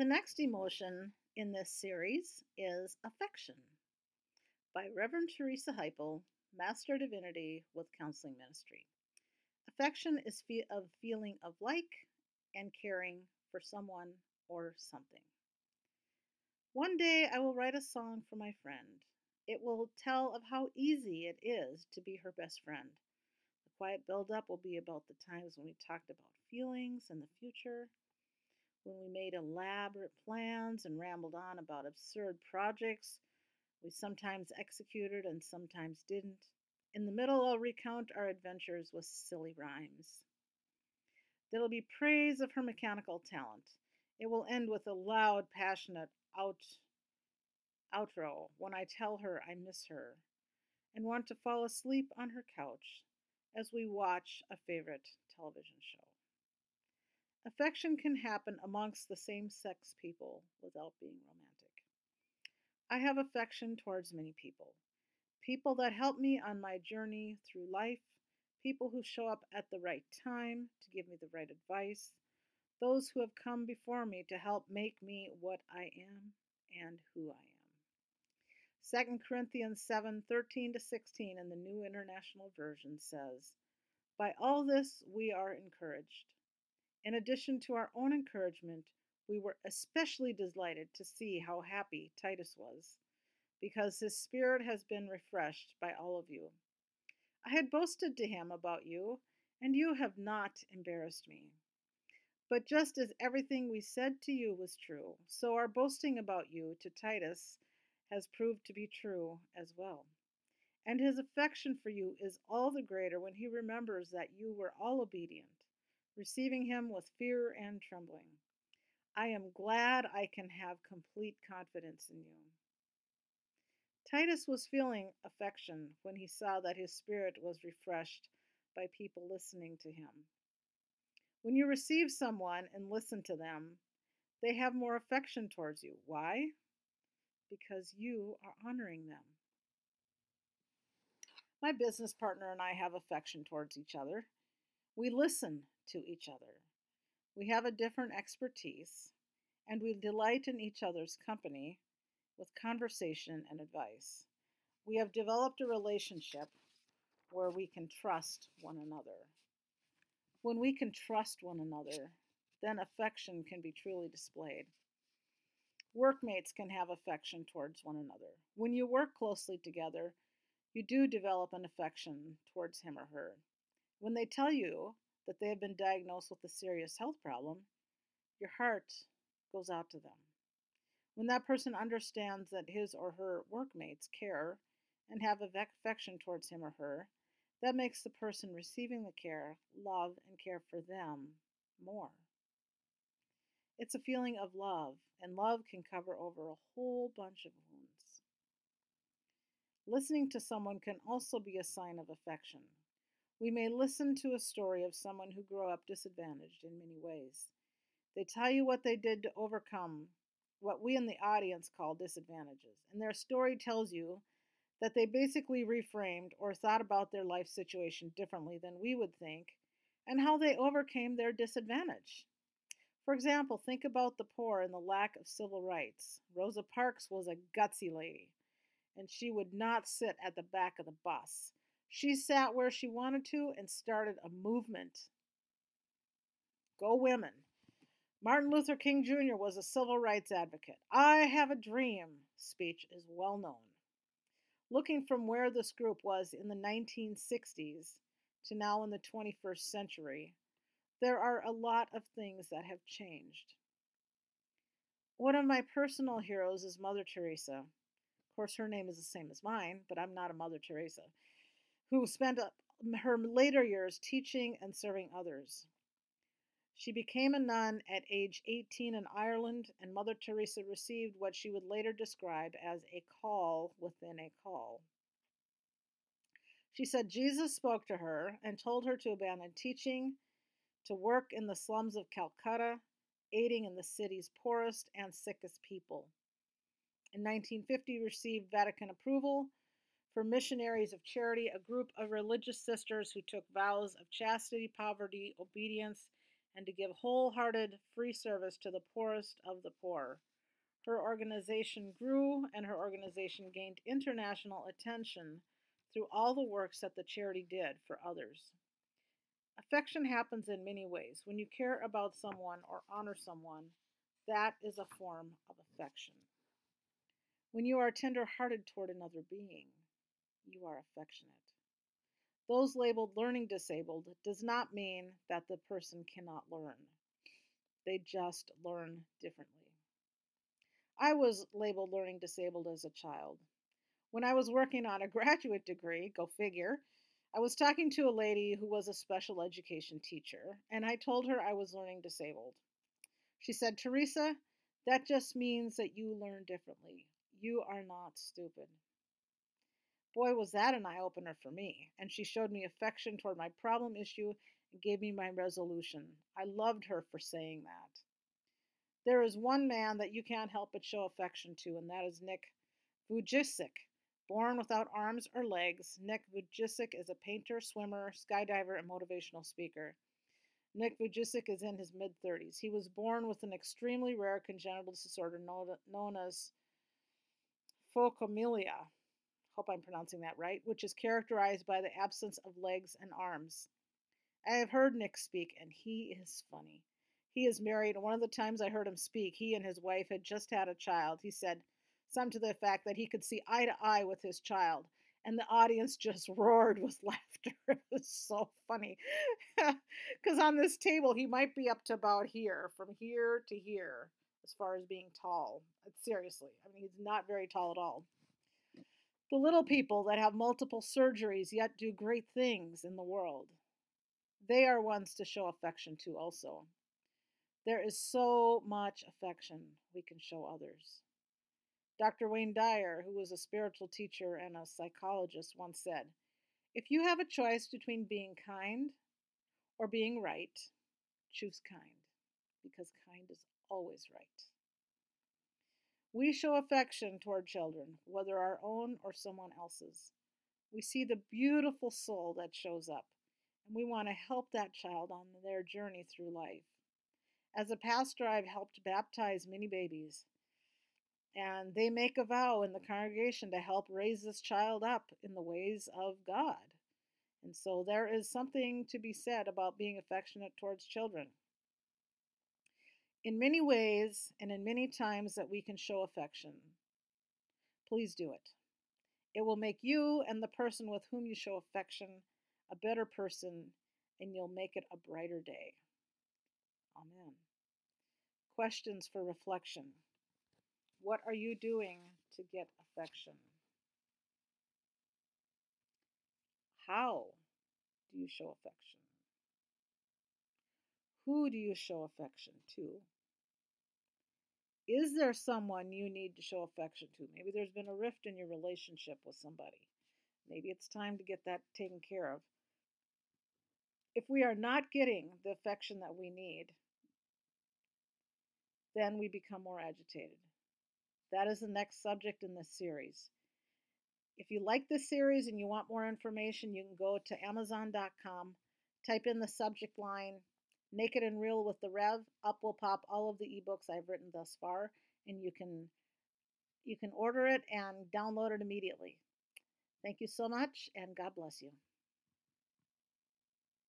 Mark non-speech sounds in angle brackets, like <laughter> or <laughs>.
The next emotion in this series is affection by Reverend Teresa Heipel, Master Divinity with Counseling Ministry. Affection is fe- a feeling of like and caring for someone or something. One day I will write a song for my friend. It will tell of how easy it is to be her best friend. The quiet build-up will be about the times when we talked about feelings and the future, when we made elaborate plans and rambled on about absurd projects we sometimes executed and sometimes didn't. In the middle, I'll recount our adventures with silly rhymes. There'll be praise of her mechanical talent. It will end with a loud, passionate out outro when I tell her I miss her and want to fall asleep on her couch as we watch a favorite television show. Affection can happen amongst the same sex people without being romantic. I have affection towards many people. People that help me on my journey through life, people who show up at the right time to give me the right advice, those who have come before me to help make me what I am and who I am. 2 Corinthians 7 13 to 16 in the New International Version says, By all this we are encouraged. In addition to our own encouragement, we were especially delighted to see how happy Titus was, because his spirit has been refreshed by all of you. I had boasted to him about you, and you have not embarrassed me. But just as everything we said to you was true, so our boasting about you to Titus has proved to be true as well. And his affection for you is all the greater when he remembers that you were all obedient, receiving him with fear and trembling. I am glad I can have complete confidence in you. Titus was feeling affection when he saw that his spirit was refreshed by people listening to him. When you receive someone and listen to them, they have more affection towards you. Why? because you are honoring them. My business partner and I have affection towards each other. We listen to each other. We have a different expertise, and we delight in each other's company with conversation and advice. We have developed a relationship where we can trust one another. When we can trust one another, then affection can be truly displayed. Workmates can have affection towards one another. When you work closely together, you do develop an affection towards him or her. When they tell you that they have been diagnosed with a serious health problem, your heart goes out to them. When that person understands that his or her workmates care and have affection towards him or her, that makes the person receiving the care love and care for them more. It's a feeling of love, and love can cover over a whole bunch of wounds. Listening to someone can also be a sign of affection. We may listen to a story of someone who grew up disadvantaged in many ways. They tell you what they did to overcome what we in the audience call disadvantages, and their story tells you that they basically reframed or thought about their life situation differently than we would think, and how they overcame their disadvantage. For example, think about the poor and the lack of civil rights. Rosa Parks was a gutsy lady, and she would not sit at the back of the bus. She sat where she wanted to and started a movement. Go women. Martin Luther King Jr. was a civil rights advocate. I have a dream speech is well known. Looking from where this group was in the 1960s to now in the 21st century, there are a lot of things that have changed. One of my personal heroes is Mother Teresa. Of course, her name is the same as mine, but I'm not a Mother Teresa, who spent her later years teaching and serving others. She became a nun at age 18 in Ireland, and Mother Teresa received what she would later describe as a call within a call. She said Jesus spoke to her and told her to abandon teaching to work in the slums of Calcutta, aiding in the city's poorest and sickest people. In 1950, received Vatican approval for Missionaries of Charity, a group of religious sisters who took vows of chastity, poverty, obedience, and to give wholehearted free service to the poorest of the poor. Her organization grew and her organization gained international attention through all the works that the charity did for others. Affection happens in many ways. When you care about someone or honor someone, that is a form of affection. When you are tender hearted toward another being, you are affectionate. Those labeled learning disabled does not mean that the person cannot learn, they just learn differently. I was labeled learning disabled as a child. When I was working on a <laughs> graduate degree, go figure, I was talking to a lady who was a special education teacher, and I told her I was learning disabled. She said, Teresa, that just means that you learn differently. You are not stupid. Boy, was that an eye opener for me, and she showed me affection toward my problem issue and gave me my resolution. I loved her for saying that. There is one man that you can't help but show affection to, and that is Nick Vujicic. Born without arms or legs, Nick Vujicic is a painter, swimmer, skydiver, and motivational speaker. Nick Vujicic is in his mid 30s. He was born with an extremely rare congenital disorder known as phocomelia. Hope I'm pronouncing that right, which is characterized by the absence of legs and arms. I have heard Nick speak, and he is funny. He is married, and one of the times I heard him speak, he and his wife had just had a child. He said, some to the effect that he could see eye to eye with his child. And the audience <laughs> just roared with <laughs> laughter. It was so funny. <laughs> Because on this table, he might be up to about here, from here to here, as far as being tall. Seriously, I mean, he's not very tall at all. The little people that have multiple surgeries yet do great things in the world. They are ones to show affection to, also. There is so much affection we can show others. Dr. Wayne Dyer, who was a spiritual teacher and a psychologist, once said If you have a choice between being kind or being right, choose kind, because kind is always right. We show affection toward children, whether our own or someone else's. We see the beautiful soul that shows up, and we want to help that child on their journey through life. As a pastor, I've helped baptize many babies and they make a vow in the congregation to help raise this child up in the ways of God. And so there is something to be said about being affectionate towards children. In many ways and in many times that we can show affection, please do it. It will make you and the person with whom you show affection a better person, and you'll make it a brighter day. Amen. Questions for reflection. What are you doing to get affection? How do you show affection? Who do you show affection to? Is there someone you need to show affection to? Maybe there's been a rift in your relationship with somebody. Maybe it's time to get that taken care of. If we are not getting the affection that we need, then we become more agitated. That is the next subject in this series. If you like this series and you want more information, you can go to Amazon.com, type in the subject line, Naked and Real with the Rev. Up will pop all of the ebooks I've written thus far, and you can you can order it and download it immediately. Thank you so much, and God bless you.